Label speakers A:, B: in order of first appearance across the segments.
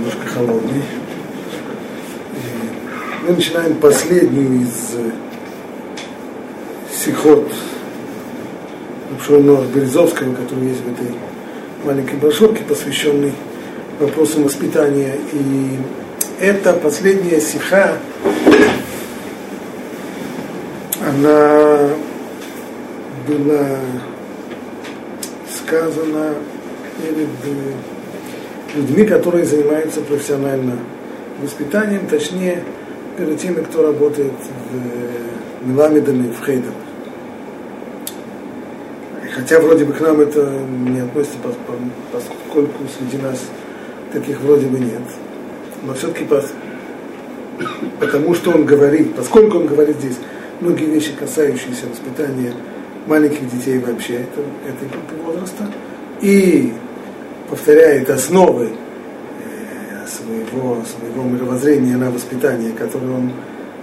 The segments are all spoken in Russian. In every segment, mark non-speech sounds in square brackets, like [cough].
A: немножко холодный. Мы начинаем последнюю из э, сихот Шона Березовского, который есть в этой маленькой брошюрке, посвященной вопросам воспитания. И это последняя сиха, она была сказана перед э, людьми, которые занимаются профессионально воспитанием, точнее, перед теми, кто работает в э, Миламидами, в Хейдах. Хотя вроде бы к нам это не относится, поскольку среди нас таких вроде бы нет. Но все-таки потому что он говорит, поскольку он говорит здесь многие вещи, касающиеся воспитания маленьких детей вообще это, этой группы возраста, и повторяет основы э, своего, своего мировоззрения на воспитание, которое он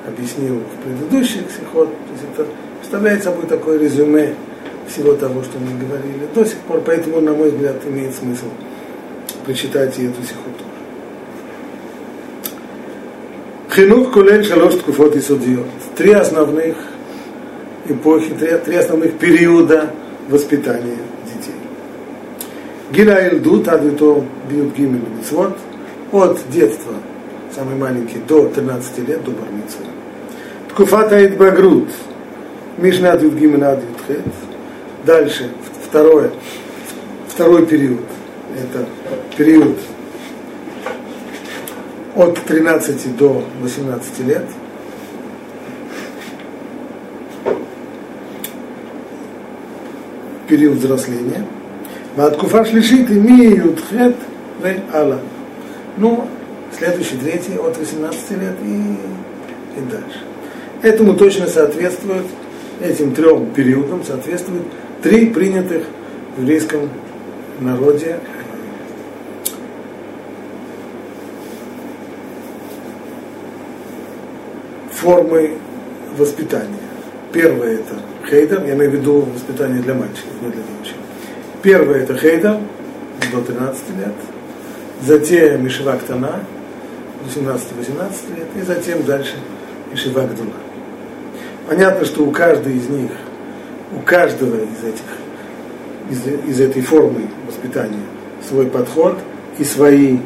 A: объяснил в предыдущих сихот. То есть это представляет собой такое резюме всего того, что мы говорили до сих пор, поэтому, на мой взгляд, имеет смысл прочитать и эту сихоту. Хинух кулель шалош ткуфот и. Три основных эпохи, три, три основных периода воспитания. Гиля Эльдут, Адвито Бьют Гимель Мицвод, от детства, самый маленький, до 13 лет, до Бармицва. Ткуфата Эдбагрут, Мишна Адвит Гимель Адвит Хет, Дальше, второе, второй период. Это период от 13 до 18 лет. Период взросления. Шлишит имеют хет в ала. Ну, следующий, третий, от 18 лет и, и дальше. Этому точно соответствует, этим трем периодам соответствует три принятых в еврейском народе формы воспитания. Первое это хейдер, я имею в виду воспитание для мальчиков, не для девочек. Первое это хейдер до 13 лет, затем Мишива Ктана, 18-18 лет, и затем дальше Мишива Гдуна. Понятно, что у каждой из них у каждого из этих, из, из этой формы воспитания свой подход и свои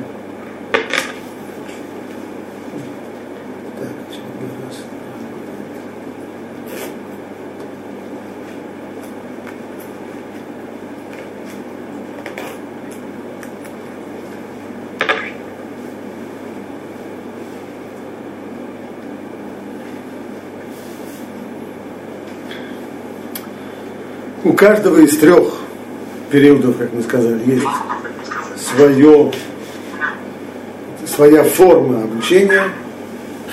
A: у каждого из трех периодов, как мы сказали, есть свое, своя форма обучения.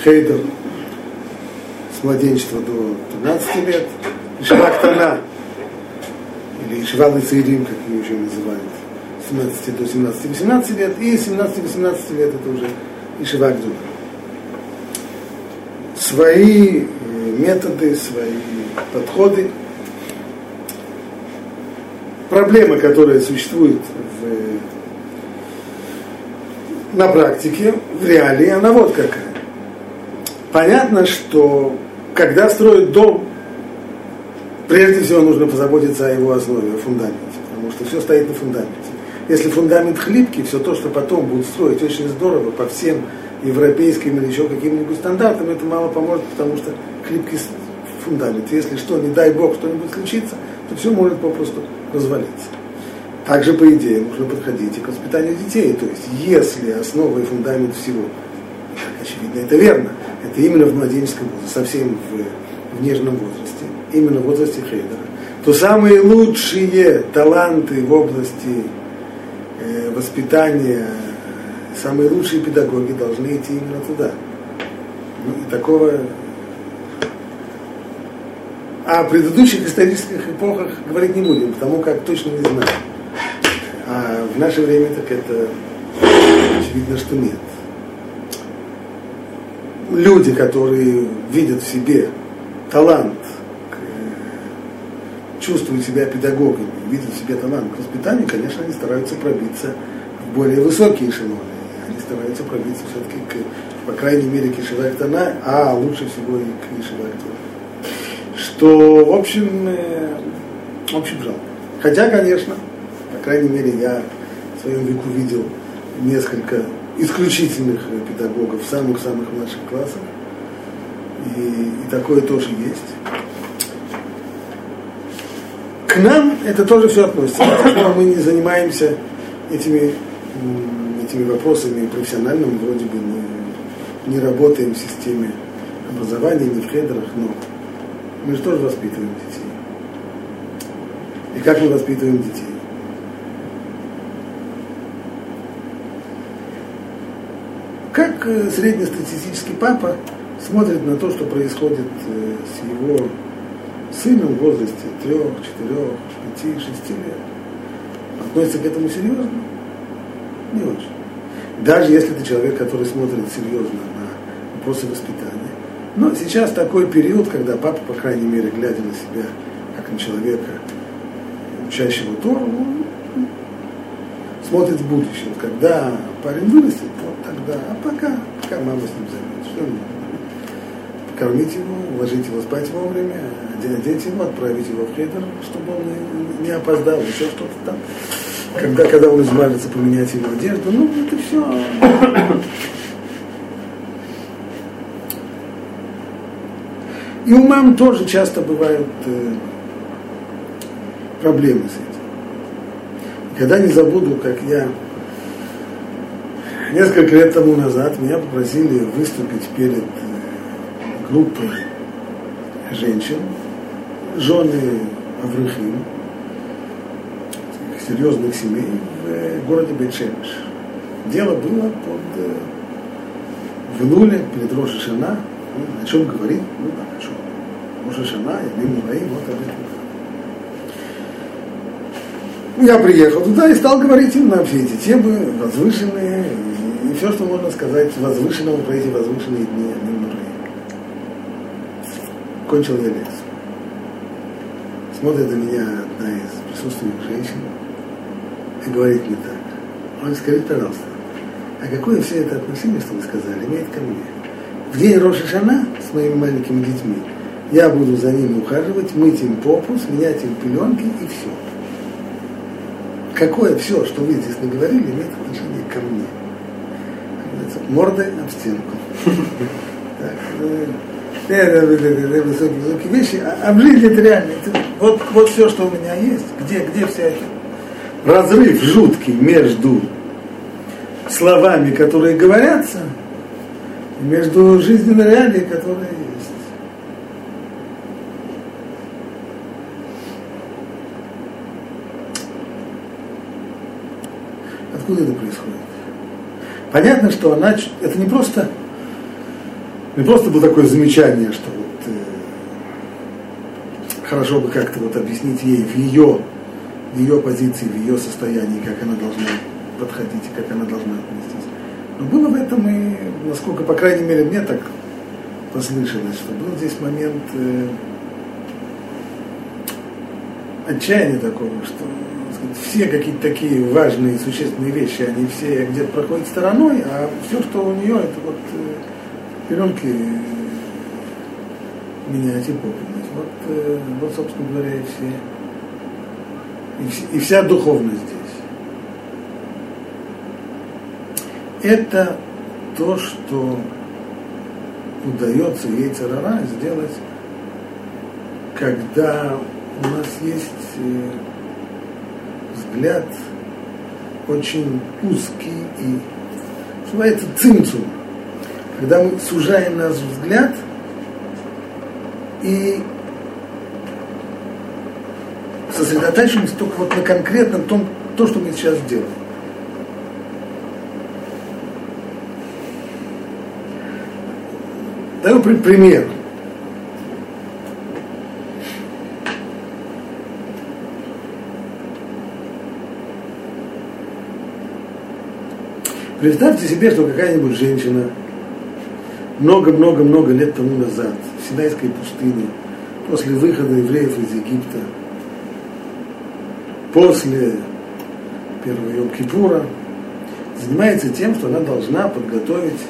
A: Хейдер с младенчества до 13 лет, Ишвактана, или Ишвалы Цейрим, как ее еще называют, с 17 до 17-18 лет, и 17-18 лет это уже Ишвагдуна. Свои э, методы, свои подходы – проблема, которая существует в, на практике, в реалии, она вот какая. Понятно, что когда строят дом, прежде всего нужно позаботиться о его основе, о фундаменте, потому что все стоит на фундаменте. Если фундамент хлипкий, все то, что потом будут строить очень здорово по всем европейским или еще каким-нибудь стандартам, это мало поможет, потому что хлипкий фундамент. Если что, не дай бог, что-нибудь случится, то все может попросту развалиться. Также, по идее, нужно подходить и к воспитанию детей. То есть, если основа и фундамент всего, очевидно, это верно, это именно в младенческом возрасте, совсем в, в нежном возрасте, именно в возрасте Хейдера, то самые лучшие таланты в области э, воспитания, самые лучшие педагоги должны идти именно туда. Ну, и такого о предыдущих исторических эпохах говорить не будем, потому как точно не знаем. А в наше время так это очевидно, что нет. Люди, которые видят в себе талант, чувствуют себя педагогами, видят в себе талант к воспитанию, конечно, они стараются пробиться в более высокие эшелоны. они стараются пробиться все-таки, к, по крайней мере, к Ишевактана, а лучше всего и к Ишевактану. Что, в общем, э, в общем, жалко. Хотя, конечно, по крайней мере, я в своем веку видел несколько исключительных педагогов в самых-самых младших классах. И, и такое тоже есть. К нам это тоже все относится. Но мы не занимаемся этими, этими вопросами профессионально, мы вроде бы не, не работаем в системе образования, не в хедрах, но мы же тоже воспитываем детей. И как мы воспитываем детей? Как э, среднестатистический папа смотрит на то, что происходит э, с его сыном в возрасте трех, четырех, пяти, шести лет? Относится к этому серьезно? Не очень. Даже если ты человек, который смотрит серьезно на вопросы воспитания. Но сейчас такой период, когда папа, по крайней мере, глядя на себя, как на человека, учащего Тору, он смотрит в будущее. Когда парень вырастет, вот тогда, а пока, пока мама с ним займется. Что? Кормить его, уложить его спать вовремя, одеть его, отправить его в хедер, чтобы он не опоздал, еще что-то там. Когда, когда он измажется, поменять ему одежду, ну, это все. И у мам тоже часто бывают э, проблемы с этим. Когда не забуду, как я несколько лет тому назад меня попросили выступить перед э, группой женщин, жены Аврыхим, серьезных семей в городе Бейчемиш. Дело было под э, в нуле перед Рошашана. Ну, о чем говорит? Ну, да, о чем? Рошашана, Ямим Мураим, вот этом я приехал туда и стал говорить им на все эти темы, возвышенные, и, все, что можно сказать возвышенного про эти возвышенные дни, они нужны. Кончил я лекцию. Смотрит на меня одна из присутствующих женщин и говорит мне так. Он скажите, пожалуйста, а какое все это отношение, что вы сказали, имеет ко мне? В день Роша Шана с моими маленькими детьми я буду за ними ухаживать, мыть им попу, сменять им пеленки и все какое все, что вы здесь наговорили, имеет отношение ко мне. Мордой об стенку. [laughs] Это высокие вещи, а в жизни это реально. Вот, вот все, что у меня есть, где, где вся эта разрыв жуткий между словами, которые говорятся, между жизненной реалией, которые Откуда это происходит? Понятно, что она, это не просто, не просто было такое замечание, что вот, э, хорошо бы как-то вот объяснить ей в ее, в ее позиции, в ее состоянии, как она должна подходить и как она должна отнестись. Но было в этом и, насколько, по крайней мере, мне так послышалось, что был здесь момент э, отчаяния такого, что все какие-то такие важные, существенные вещи, они все где-то проходят стороной, а все, что у нее, это вот э, пеленки менять и попинать. Вот, э, вот, собственно говоря, и все. И, вся духовность здесь. Это то, что удается ей царара сделать, когда у нас есть э, взгляд очень узкий и называется цинцум. Когда мы сужаем наш взгляд и сосредотачиваемся только вот на конкретном том, то, что мы сейчас делаем. Даю пример. Представьте себе, что какая-нибудь женщина много-много-много лет тому назад в Синайской пустыне, после выхода евреев из Египта, после первого Йом Кипура, занимается тем, что она должна подготовить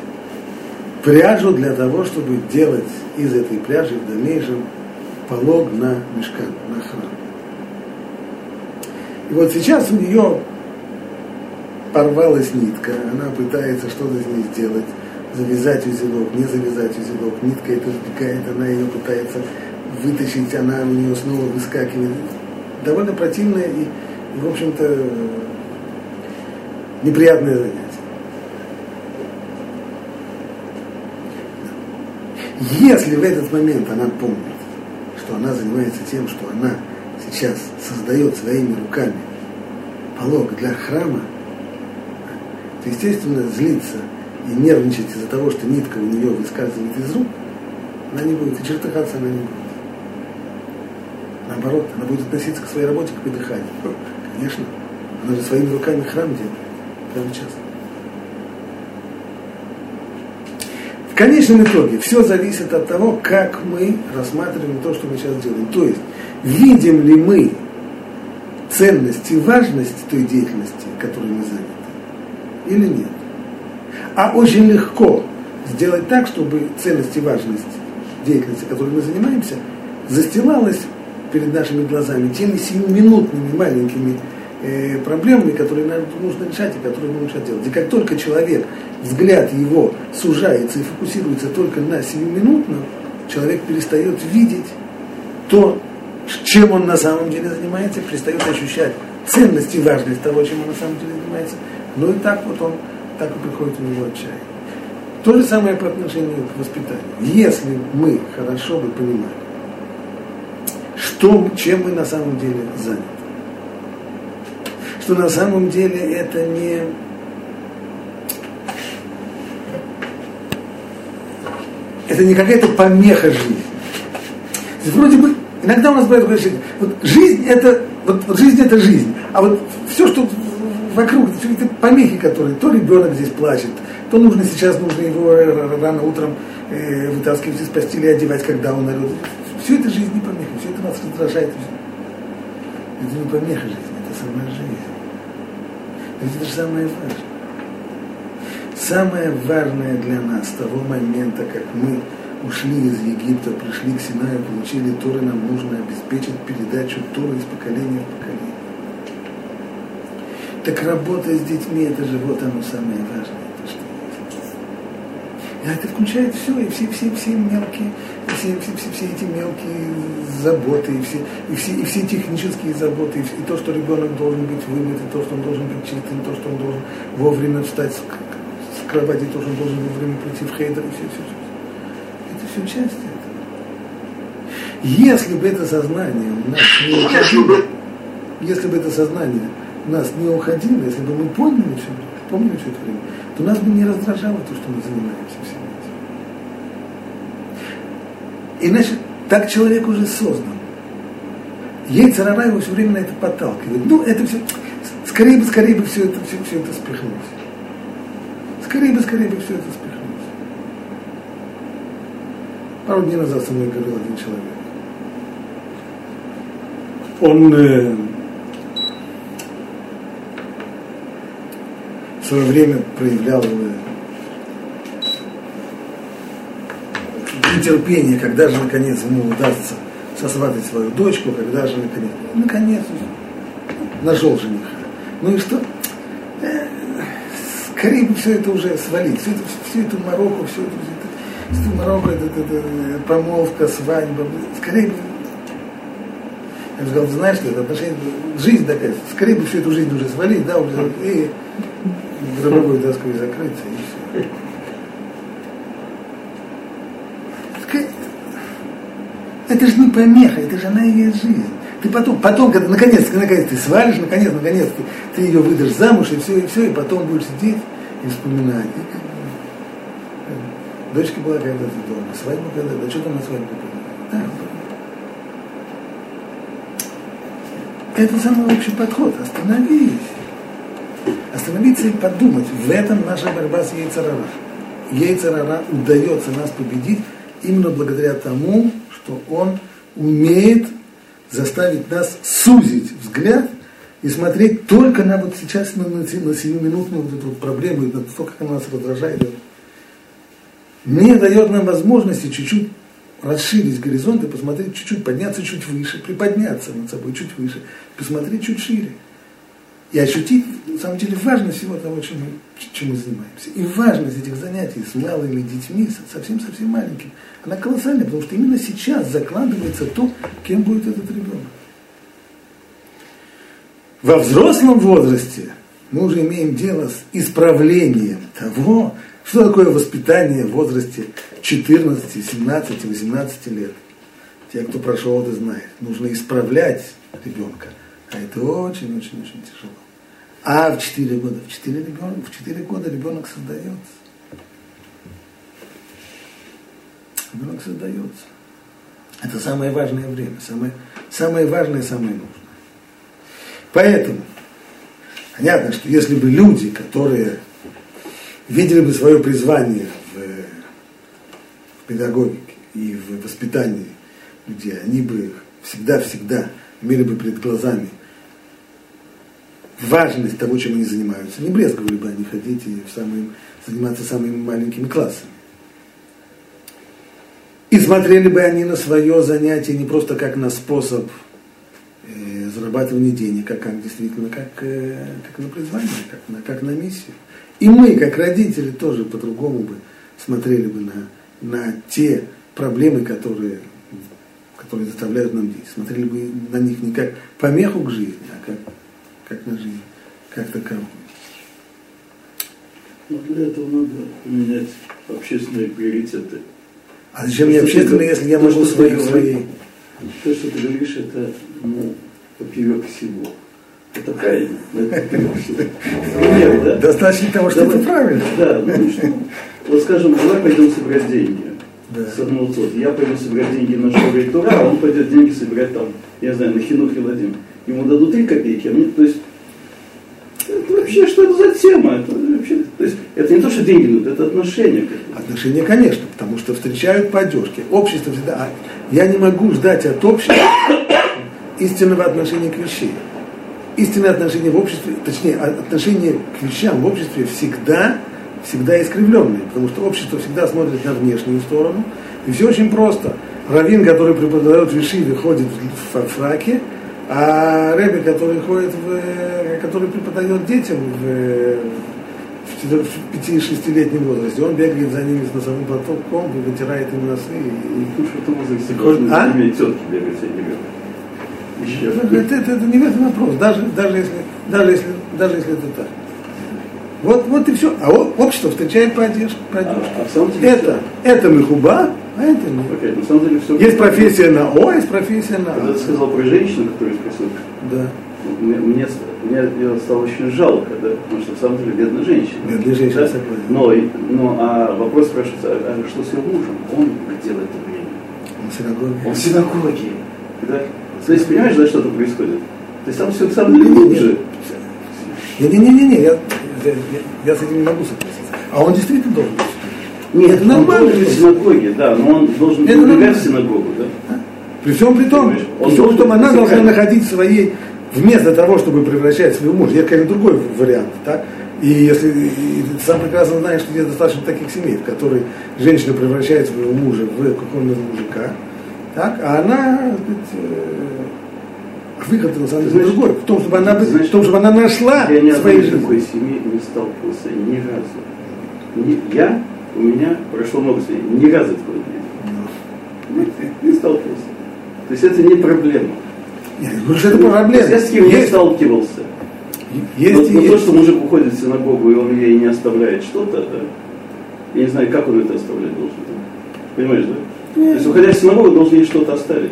A: пряжу для того, чтобы делать из этой пряжи в дальнейшем полог на мешкан, на храм. И вот сейчас у нее порвалась нитка, она пытается что-то с ней сделать, завязать узелок, не завязать узелок, нитка это вбегает, она ее пытается вытащить, она у нее снова выскакивает. Довольно противное и в общем-то, неприятное занятие. Если в этот момент она помнит, что она занимается тем, что она сейчас создает своими руками полог для храма, то, естественно, злиться и нервничать из-за того, что нитка у нее выскальзывает из рук, она не будет, и чертыхаться она не будет. Наоборот, она будет относиться к своей работе как к дыханию. Конечно, она же своими руками храм делает, прямо сейчас. В конечном итоге все зависит от того, как мы рассматриваем то, что мы сейчас делаем. То есть, видим ли мы ценность и важность той деятельности, которой мы заняты, или нет. А очень легко сделать так, чтобы ценность и важность деятельности, которой мы занимаемся, застилалась перед нашими глазами теми сиюминутными маленькими э, проблемами, которые нужно решать и которые мы лучше делать. И как только человек, взгляд его сужается и фокусируется только на сиюминутном, человек перестает видеть то, чем он на самом деле занимается, перестает ощущать ценность и важность того, чем он на самом деле занимается. Ну и так вот он, так и приходит у него отчаяние. То же самое по отношению к воспитанию. Если мы хорошо бы понимали, что, чем мы на самом деле заняты, что на самом деле это не это не какая-то помеха жизни. Вроде бы Иногда у нас бывает такое ощущение, вот жизнь это, вот, вот жизнь это жизнь, а вот все, что вокруг, эти помехи, которые, то ребенок здесь плачет, то нужно сейчас, нужно его рано утром э, вытаскивать из постели одевать, когда он орет. Все это жизнь не помеха, все это нас раздражает. Это не помеха жизни, это самая жизнь. Это же самое важное. Самое важное для нас с того момента, как мы ушли из Египта, пришли к Синаю, получили Торы, нам нужно обеспечить передачу Торы из поколения в поколение. Так работа с детьми, это же вот оно самое важное, то, что. И это включает все, и все, все, все мелкие, все, все, все, все эти мелкие заботы, и все, и все, и все технические заботы, и, и то, что ребенок должен быть вымыт, и то, что он должен быть чистым, то, что он должен вовремя встать с, с кровати, то, что он должен вовремя прийти в хейдер, и все, все, все все часть этого. Если бы это сознание у нас не уходило, если бы это сознание нас не уходило, если бы мы поняли все, помнили все это время, то нас бы не раздражало то, что мы занимаемся всем этим. Иначе так человек уже создан. Ей царара его все время на это подталкивает. Ну, это все, скорее бы, скорее бы все это, все, все это спихнуть. Скорее бы, скорее бы все это спихнуть. Пару дней назад со мной говорил один человек. Он э, свое время проявлял э, нетерпение, когда же наконец ему удастся сосватать свою дочку, когда же наконец, наконец нашел жениха. Ну и что? Э, скорее бы все это уже свалить, всю эту, всю эту мороку, всю эту что Марокко это, это, это помолвка, свадьба. Скорее бы, я сказал, знаешь, что это отношение, жизнь такая, скорее бы всю эту жизнь уже свалить, да, уже и гробовой доской закрыться, и все. Это же не помеха, это же она и есть жизнь. Ты потом, потом, когда наконец, наконец ты свалишь, наконец, наконец ты, ты ее выдашь замуж, и все, и все, и потом будешь сидеть и вспоминать. И Дочка была когда-то дома, свадьба когда-то, да что там на свадьбе было? Да, это самый общий подход. Остановись. Остановиться и подумать. В этом наша борьба с яйцерара. Яйцерара удается нас победить именно благодаря тому, что он умеет заставить нас сузить взгляд и смотреть только на вот сейчас на, на, на сиюминутную вот эту вот проблему, на то, как она нас раздражает, не дает нам возможности чуть-чуть расширить горизонт и посмотреть чуть-чуть, подняться чуть выше, приподняться над собой чуть выше, посмотреть чуть шире. И ощутить, на самом деле, важность всего того, чем мы, чем мы занимаемся. И важность этих занятий с малыми детьми, совсем-совсем маленькими, она колоссальная, потому что именно сейчас закладывается то, кем будет этот ребенок. Во взрослом возрасте мы уже имеем дело с исправлением того, что такое воспитание в возрасте 14, 17, 18 лет. Те, кто прошел это, знают. Нужно исправлять ребенка. А это очень-очень-очень тяжело. А в 4 года, в 4, ребенок, в 4 года ребенок создается. Ребенок создается. Это самое важное время, самое, самое важное самое нужное. Поэтому, понятно, что если бы люди, которые видели бы свое призвание в, в педагогике и в воспитании людей, они бы всегда-всегда имели бы перед глазами важность того, чем они занимаются. Не брезговали бы они ходить и в самые, заниматься самыми маленькими классами. И смотрели бы они на свое занятие не просто как на способ э, зарабатывания денег, а как действительно как, э, как на призвание, как на, как на миссию. И мы, как родители, тоже по-другому бы смотрели бы на, на те проблемы, которые, которые заставляют нам дети. Смотрели бы на них не как помеху к жизни, а как, как на жизнь, как таковую.
B: Но для этого надо менять общественные приоритеты.
A: А зачем мне общественные, если я могу свои, свои...
B: То, что ты говоришь, это ну, поперек всего. Это правильно.
A: Нет, да? Достаточно того, что это правильно.
B: Да, ну что, вот скажем, давай пойдем собирать деньги. Да. С одного цвета. Я пойду собирать деньги на и Тура, а он пойдет деньги собирать там, я знаю, на Хинух Владимир. Ему дадут три копейки, а мне, то есть, это вообще что это за тема? Это, вообще, то есть, это не то, что деньги дают, это отношения.
A: Отношения, конечно, потому что встречают по одежке. Общество всегда... А я не могу ждать от общества истинного отношения к вещей истинное отношение в обществе, точнее, отношение к вещам в обществе всегда, всегда искривленное, потому что общество всегда смотрит на внешнюю сторону, и все очень просто. Равин, который преподает вишиве, ходит в фраке, а Рэби, который ходит в, который преподает детям в, в 5-6-летнем возрасте, он бегает за ними с носовым платком, вытирает им носы. И,
B: и, и в этом возрасте должны а? иметь тетки бегать с ними.
A: Это, это, это, это не в этом вопрос, даже, даже, если, даже, если, даже если это так. Вот, вот и все. А общество встречает по одежке. По одежке. А, а это, это мехуба, нет.
B: Okay, на самом деле все
A: есть профессия на О, есть профессия на.
B: Когда ты сказал про женщину, которую спросил,
A: да.
B: мне, мне, мне ее стало очень жалко, да, потому что на самом деле бедная женщина.
A: Бедная женщина, да?
B: но, но а вопрос спрашивается, а, а что с ее мужем? Он делает это время.
A: Он в синагоге.
B: Он в синагоге. Да? То есть, понимаешь, да, что-то происходит? То есть там все на самом деле глубже.
A: Не-не-не, я, я, я с этим не могу согласиться. А он действительно должен быть.
B: Нет, это нормально. Он в синагоге, да, но он должен это убегать в синагогу, да?
A: При всем при том, при всем, что она должна находить своей, вместо того, чтобы превращать своего мужа, есть, конечно, другой вариант, так? И если и ты сам прекрасно знаешь, что есть достаточно таких семей, в которых женщина превращает своего мужа в какого-нибудь мужика, так, а она, сказать, э, выход на самом деле другой, в том, чтобы она, Знаешь, в том, чтобы она нашла
B: я ни
A: своей
B: жизни. такой семьи не сталкивался ни разу. Ни, я, у меня прошло много семей, ни разу такого не, не, не сталкивался. То есть это не проблема.
A: Нет, ну что это проблема.
B: Я с кем не сталкивался. Есть, но, есть. но то, что мужик уходит в синагогу, и он ей не оставляет что-то, да, я не знаю, как он это оставлять должен. Понимаешь, да? То есть, уходя в синагогу, должен ей что-то оставить.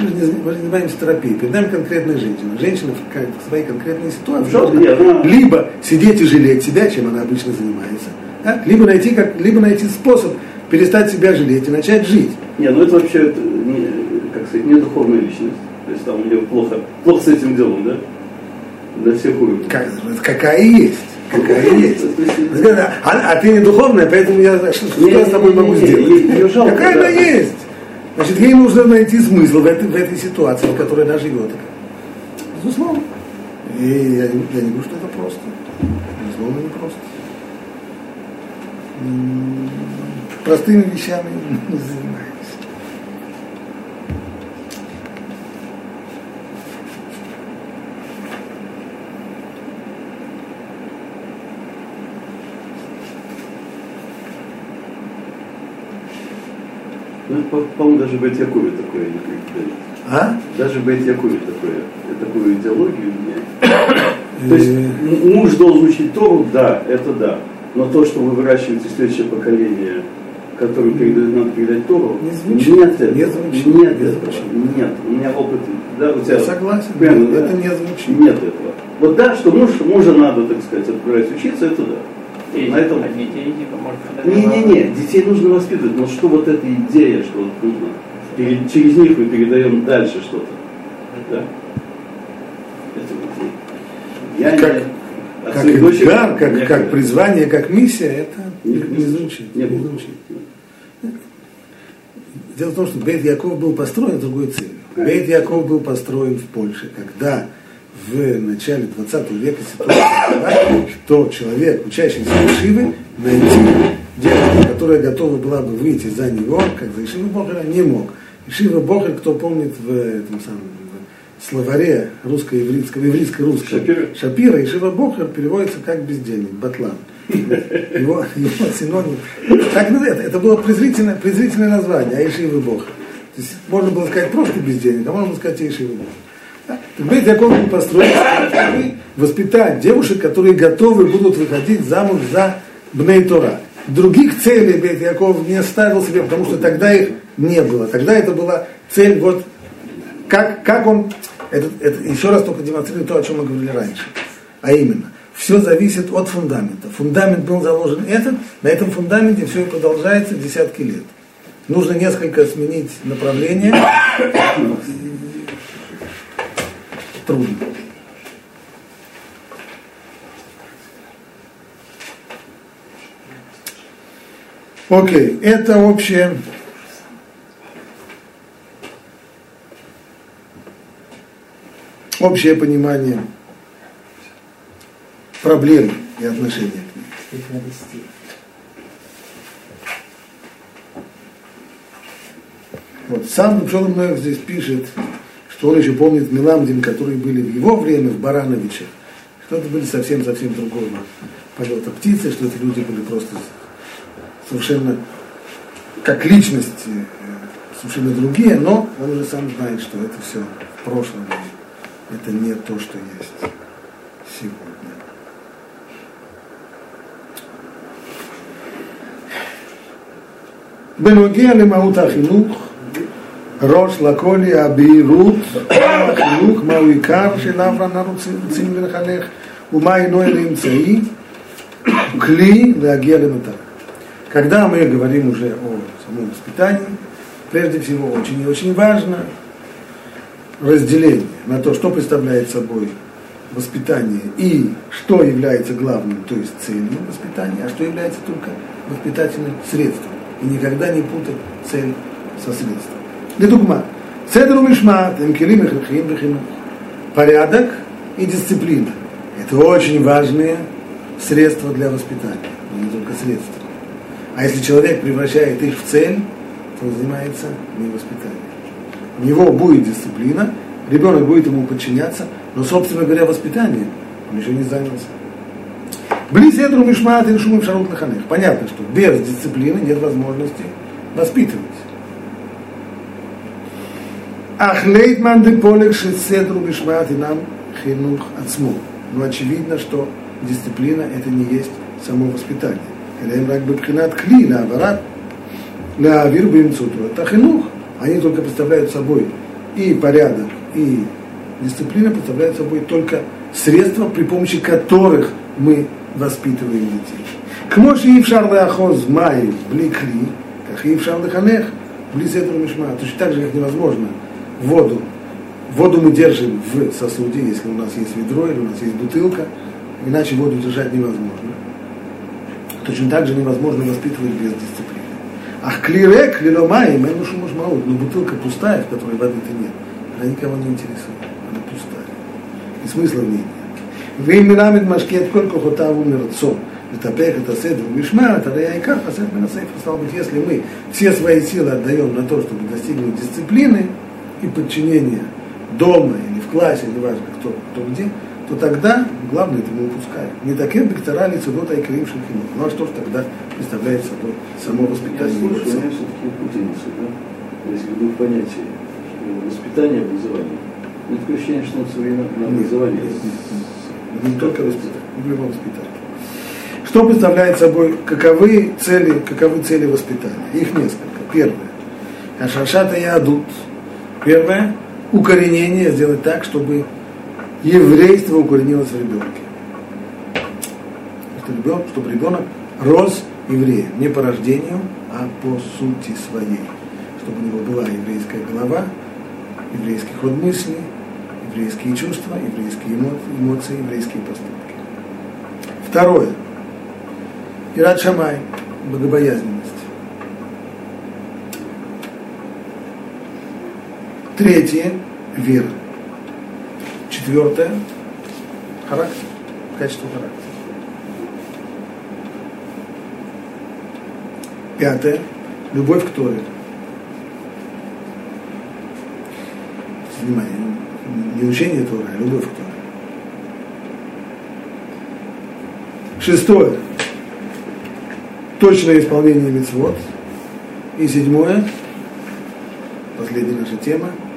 A: Мы же не занимаемся терапией. Перед нами конкретная женщина. Женщина в своей конкретной ситуации
B: нет, она...
A: либо сидеть и жалеть себя, чем она обычно занимается, да? либо, найти как, либо найти способ перестать себя жалеть и начать жить.
B: Не, ну это вообще, это не, как сказать, не духовная личность. То есть там у нее плохо, плохо с этим делом, да? На всех уровнях.
A: Как, какая есть какая есть. А, а ты не духовная, поэтому я что, что я с тобой могу сделать? Какая она есть? Значит, ей нужно найти смысл в этой, в этой ситуации, в которой она живет. Безусловно. И я, я не говорю, что это просто. Безусловно, не просто. Простыми вещами [laughs] не занимаюсь.
B: Ну, по-моему, даже Бет Якове такое не преподают.
A: А?
B: Даже Бет Якове такое, такую идеологию не То есть муж должен учить Тору, да, это да. Но то, что вы выращиваете следующее поколение, которое передает, надо передать Тору,
A: не звучит.
B: нет этого.
A: Не звучит.
B: Нет
A: не
B: этого.
A: Звучит.
B: Нет. У меня опыт. Да, у тебя,
A: Я согласен.
B: Прямо,
A: это
B: да.
A: не звучит.
B: Нет этого. Вот да, что муж, мужа надо, так сказать, отправлять учиться, это да.
C: И
B: На этом-
C: а детей, типа, может,
B: Не-не-не, детей нужно воспитывать, но что вот эта идея, что вот нужно, пере- через них мы передаем дальше что-то. Да? Это вот я
A: Как-
B: не,
A: Как дар,
B: не
A: как, как призвание, как миссия, это не, звучит.
B: Не
A: звучит. Дело в том, что Бейт Яков был построен другой целью. Бейт Яков был построен в Польше, когда в начале 20 века ситуация была, что человек, учащийся Ишивы, найти девушку, которая готова была бы выйти за него, как за Ишивы Бохера, не мог. Ишива Бохер, кто помнит в этом самом словаре русско-еврейского, еврейско-русского,
B: Шапира?
A: Шапира, Ишива Бохер переводится как бездельник, батлан. Его, его синоним. Так, ну, это, это было презрительное, презрительное название, Аишивы Бохер. То есть можно было сказать просто бездельник, а можно было сказать Аишивы. Да? Так Бейт Яков был построен, чтобы воспитать девушек, которые готовы будут выходить замуж за Бней Тора. Других целей Бейт Яков не ставил себе, потому что тогда их не было. Тогда это была цель, вот как, как он, это, это еще раз только демонстрирует то, о чем мы говорили раньше. А именно, все зависит от фундамента. Фундамент был заложен этот, на этом фундаменте все и продолжается десятки лет. Нужно несколько сменить направление. Трудно. Окей, это общее общее понимание проблем и отношения к ним. Вот. Сам Пшолом здесь пишет, что он еще помнит Миламдин, которые были в его время в Барановичах, что это были совсем-совсем другого полета птицы, что это люди были просто совершенно как личности, э, совершенно другие, но он уже сам знает, что это все в прошлом и Это не то, что есть сегодня. בנוגע למהות החינוך, ראש לכל היא הבהירות, מהו החינוך, מהו עיקר שאליו אנחנו רוצים לחנך, ומה אינו אלא אמצעי, כלי להגיע למטרה. Когда мы говорим уже о самом воспитании, прежде всего очень и очень важно разделение на то, что представляет собой воспитание и что является главным, то есть целью воспитания, а что является только воспитательным средством. И никогда не путать цель со средством. Ледугма. Седру мишма, темкелим и хрхим Порядок и дисциплина. Это очень важные средства для воспитания, но не только средства. А если человек превращает их в цель, то он не воспитанием у него будет дисциплина, ребенок будет ему подчиняться, но, собственно говоря, воспитание он еще не занялся. Близ Эдру Мишмаат и Шумим Шарут Лаханех. Понятно, что без дисциплины нет возможности воспитывать. Ахлейт манды полек шеседру мишмаат и нам хинух отсму. Но очевидно, что дисциплина это не есть само воспитание. Это хинух. Они только представляют собой и порядок, и дисциплина представляют собой только средства, при помощи которых мы воспитываем детей. Кмош и Ившар Леахоз Май бликли, как и Ившар Леханех, близ этого Мишма. Точно так же, как невозможно воду. Воду мы держим в сосуде, если у нас есть ведро или у нас есть бутылка, иначе воду держать невозможно. Точно так же невозможно воспитывать без дисциплины. Ах, клирек, лиломай, мэну шумушмаут, но бутылка пустая, в которой воды-то нет, она никого не интересует, она пустая. И смысла в ней нет. Вы мирамид машкет колько хотаву мерцо. Это пех, это седр, вишма, это раяйка, хасед минасейф. Стало быть, если мы все свои силы отдаем на то, чтобы достигнуть дисциплины и подчинения дома или в классе, неважно кто, кто где, то тогда главное это мы упускаем. Не такие бекторали цудота и кривших Ну а что же тогда представляет собой само воспитание?
B: Я слушаю, все-таки путаница, да? Есть в двух понятий. Воспитание образование. Мне такое ощущение, что он современное образование.
A: Не только воспитание, в любом воспитании. Что представляет собой, каковы цели, каковы цели воспитания? Их несколько. Первое. Ашашата и адут. Первое. Укоренение, сделать так, чтобы еврейство укоренилось в ребенке. Чтобы ребенок, чтобы ребенок рос евреем. Не по рождению, а по сути своей. Чтобы у него была еврейская голова, еврейский ход мысли, еврейские чувства, еврейские эмоции, еврейские поступки. Второе. Ират Шамай, богобоязненность. Третье – вера. Четвертое – характер, качество характера. Пятое – любовь к Торе. Внимание, не учение Тора, а любовь к Торе. Шестое – точное исполнение мецвод. И седьмое – последняя наша тема –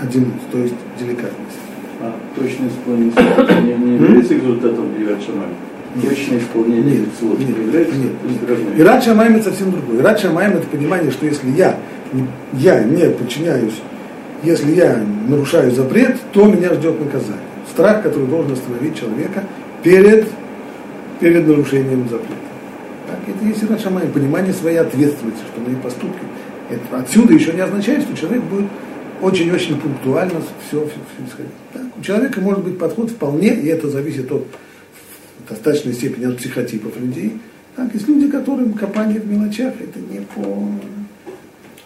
A: один, то есть деликатность.
B: А, точное исполнение не, не является результатом Ират Шамай? Точное исполнение
A: нет,
B: слов
A: нет,
B: является?
A: Нет. Ират Шамай это совсем другое. Ират Шамай это понимание, что если я, я не подчиняюсь, если я нарушаю запрет, то меня ждет наказание. Страх, который должен остановить человека перед, перед нарушением запрета. Так, это есть Ират Шамай, понимание своей ответственности, что мои поступки. Это отсюда еще не означает, что человек будет очень-очень пунктуально все, все, все Так, у человека может быть подход вполне, и это зависит от достаточной степени от психотипов людей. Так, есть люди, которым копание в мелочах, это не по,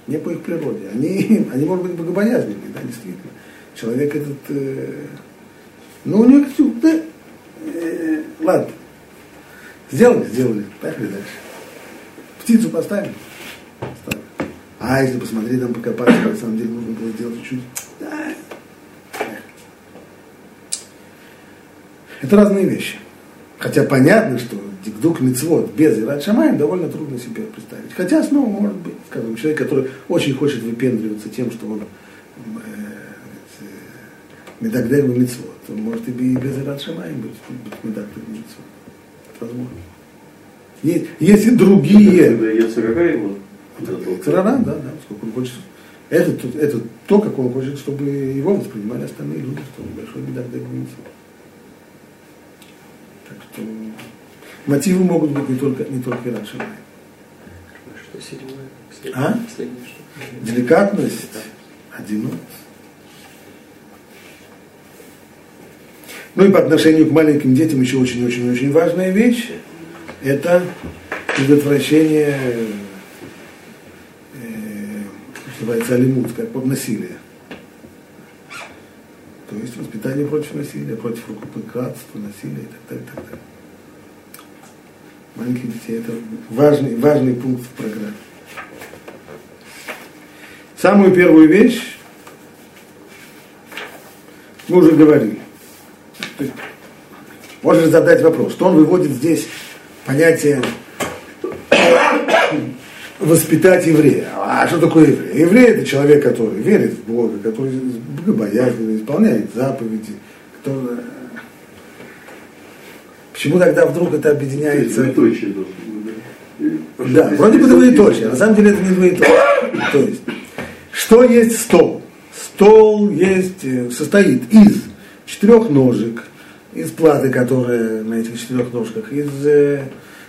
A: не по их природе. Они, [laughs] они может быть, богобоязненные, да, действительно. Человек этот, э, ну, у него, да, э, ладно, сделали, сделали, поехали дальше. Птицу поставим, поставим. А если посмотреть, там покопаться, на самом деле нужно было сделать чуть-чуть. Это разные вещи. Хотя понятно, что дикдук мицвод без Ират Шамаем довольно трудно себе представить. Хотя снова может быть, скажем, человек, который очень хочет выпендриваться тем, что он э, медагдер мицвод, он может и без Ират Шамаем быть, быть медагдер мицвод. Это возможно. Есть, есть и другие.
B: Его
A: Царара, да, да, сколько он хочет. Это, это то, как он хочет, чтобы его воспринимали остальные люди, что он большой беда Так что мотивы могут быть не только, не только раньше.
C: Что седьмое?
A: А? Деликатность, одинок. Ну и по отношению к маленьким детям еще очень-очень-очень важная вещь. Это предотвращение называется как под насилие. То есть воспитание против насилия, против рукоприкладства, насилия и так далее, и так далее. Маленькие детей это важный, важный пункт в программе. Самую первую вещь мы уже говорили. Можешь задать вопрос, что он выводит здесь понятие воспитать еврея. А что такое еврей? Еврей это человек, который верит в Бога, который богобоязненно исполняет заповеди, который... Почему тогда вдруг это объединяется?
B: Двоеточие
A: Да, вроде бы двоеточие, а на самом деле это не двоеточие. То есть, что есть стол? Стол есть, э, состоит из четырех ножек, из платы, которая на этих четырех ножках, из, э,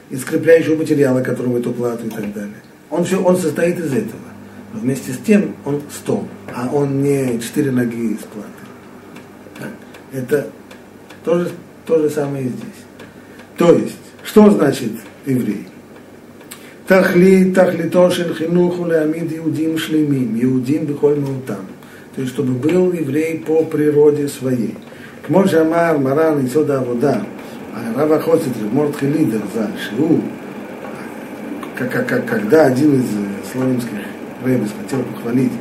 A: из скрепляющего материала, которым эту плату и так далее. Он, все, он состоит из этого. Но вместе с тем он стол, а он не четыре ноги из платы. Это то же, то же самое и здесь. То есть, что значит еврей? Тахли, тахлито шинхинуху леамид иудим шлемим, иудим бихоль там. То есть, чтобы был еврей по природе своей. Кмо же амар Маран и Сода Вода, а Рава Хоцит, Морд Хелидер за Шиу, как, как, когда один из э, славянских рейбис хотел похвалить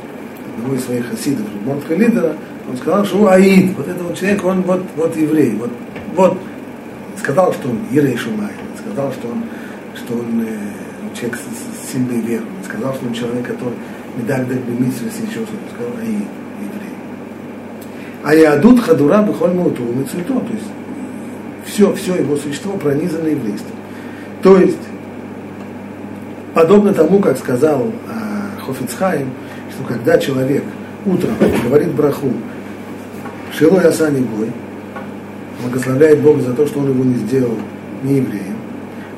A: одного из своих хасидов, Мордха Лидера, он сказал, что Аид, вот этот человек, он вот, вот еврей, вот, вот, сказал, что он Ерей Шумай, сказал, что он, что он э, человек с, с сильной верой, сказал, что он человек, который медаль дать бы миссию, если еще что-то, сказал Аид, еврей. А Иадут Хадура Бухоль Мауту, Мецуто, то есть все, все его существо пронизано еврейством. То есть Подобно тому, как сказал э, Хофицхайм, что когда человек утром говорит браху, Широй Асани Гой, благословляет Бога за то, что он его не сделал не евреем,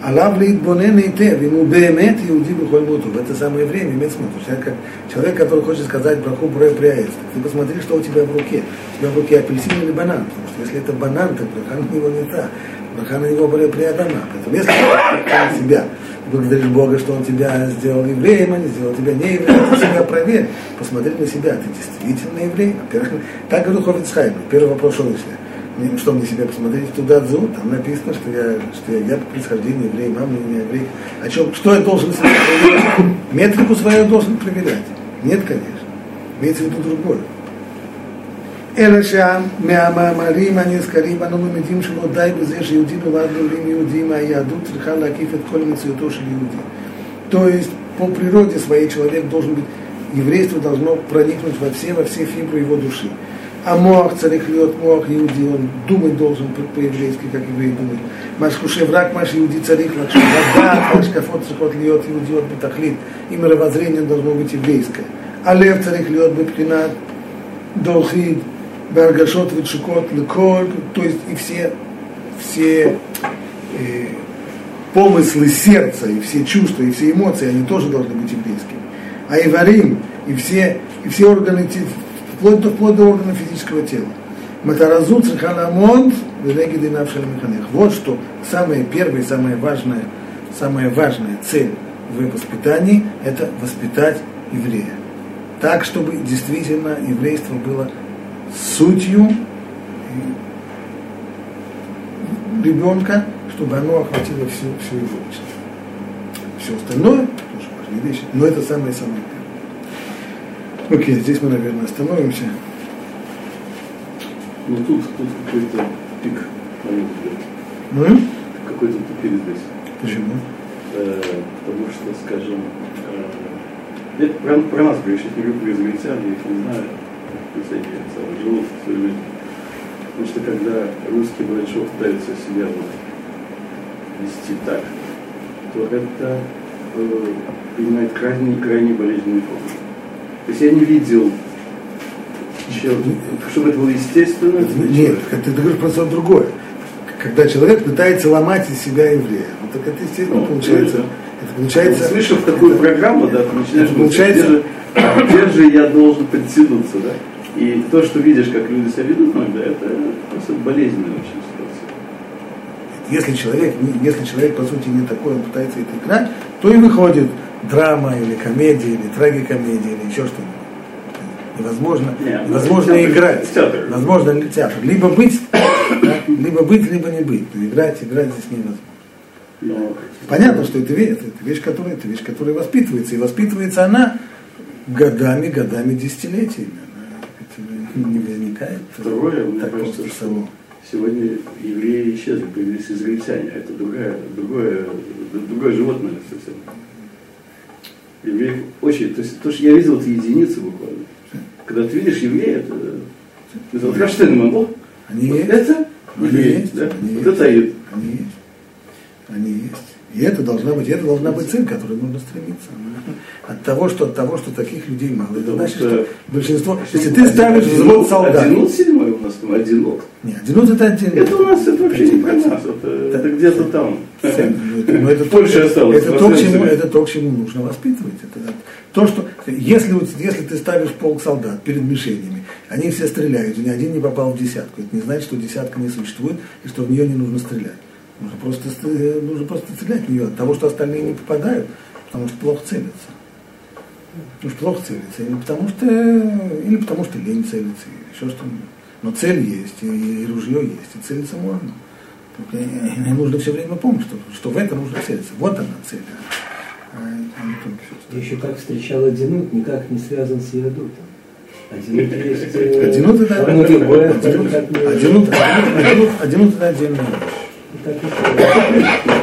A: Алав Лейтбонен Эйтев, ему Беемет Иуди Бухольбуту. В это самое время имеет смысл. Человек, человек который хочет сказать браху про пряец, ты посмотри, что у тебя в руке. У тебя в руке апельсин или банан. Потому что если это банан, то браха на него не та. Браха на него более приадама. Поэтому если ты себя благодаришь Бога, что Он тебя сделал евреем, а не сделал тебя не евреем, ты себя проверь. Посмотри на себя. Ты действительно еврей? Так говорю Хофицхайм. Первый вопрос, если что мне себя посмотреть в Тудадзу, там написано, что я, что я, я по происхождению еврей, мама не еврей. О чем, что я должен себе проверять? Метрику свою должен проверять. Нет, конечно. Имеется в виду другое. אלא שם מהמאמרים הנזכרים אנו למדים שלא די בזה שיהודים נולד לעולים יהודים, היהדות צריכה להקיף את כל מציאותו של יהודי. То есть по природе своей человек должен быть, еврейство должно проникнуть во все, во все фибры его души. А мох царих льет мох иуди, он думать должен по-еврейски, как еврей думает. Маш хушев рак, маш иуди царих лакши. Да, маш кафот царихот льет иуди от бетахлит. И мировоззрение должно быть еврейское. А лев царих льет бепкинат, долхид, баргашот, витшукот, леколь. То есть и все, все э, помыслы сердца, и все чувства, и все эмоции, они тоже должны быть еврейскими. А иварим, и все, и все органы вплоть до, вплоть до органов физического тела. Матаразу цехаламонт велегиды механех. Вот что самое первое, самое важное, самая важная цель в воспитании – это воспитать еврея. Так, чтобы действительно еврейство было сутью ребенка, чтобы оно охватило всю, всю его личность. Все остальное тоже важные вещи, но это самое-самое Окей, здесь мы, наверное, остановимся.
B: Ну тут, тут какой-то пик, мой взгляд.
A: Ну?
B: Какой-то тупик здесь.
A: Почему?
B: Э, потому что, скажем, э, я про, про нас говорю, сейчас не про израильтян, я их не знаю, всякие живут свою жизнь. Потому что когда русский большой пытается себя вот вести так, то это э, принимает крайне, крайне болезненный форму. То есть я не видел, чтобы это было естественно.
A: Нет, ты говоришь просто другое. Когда человек пытается ломать из себя еврея, ну так это естественно ну, получается. Это,
B: это получается. Слышав такую программу, да, ты начинаешь
A: получается.
B: Где же, где же я должен подтянуться, да? И то, что видишь, как люди себя ведут иногда, это просто болезненная очень ситуация.
A: Если человек, если человек, по сути, не такой, он пытается это играть, то и выходит драма или комедия, или трагикомедия, или еще что-нибудь. Невозможно, Нет, невозможно театр, играть. Театр. Возможно ли театр. Либо быть, [coughs] да, либо быть, либо не быть. Но играть, играть здесь невозможно. Но... Понятно, что это, это, это вещь, которая, это вещь, которая воспитывается. И воспитывается она годами, годами, десятилетиями. Не возникает
B: Второе, мне кажется, что сегодня евреи исчезли, появились израильтяне. Это другая, другое, другое животное совсем евреев очень, то есть то, что я видел, это единицы буквально. Когда ты видишь еврея, это, это вот Раштейн
A: они
B: вот это
A: есть,
B: да? вот это аид.
A: Они есть. Они есть. И это должна быть, это должна быть цель, к которой нужно стремиться. От того, что от того, что таких людей мало. Это значит, что большинство. Если ты ставишь взвод солдат.
B: Одинот седьмой у нас там одинот.
A: Нет, одинот это отдельно.
B: Это у нас это вообще не про нас, это, это где-то там.
A: Но это,
B: Польша осталось.
A: Это то, к чему, это то, к чему нужно воспитывать. Это, то, что если, если ты ставишь полк солдат перед мишенями, они все стреляют, ни один не попал в десятку. Это не значит, что десятка не существует и что в нее не нужно стрелять. Нужно просто, нужно просто стрелять в нее от того, что остальные не попадают, потому что плохо целятся. Потому что плохо целится. Или потому что, или потому что лень целится, или еще что-нибудь. Но цель есть, и, и ружье есть, и целиться можно. Только нужно все время помнить, что, что в этом нужно целиться. Вот она цель. А,
C: а все. Еще как встречал Одинут, никак не связан с Ядутом. Одинут есть... Э,
A: Одинут это... Одинут это отдельная вещь. Tá aqui.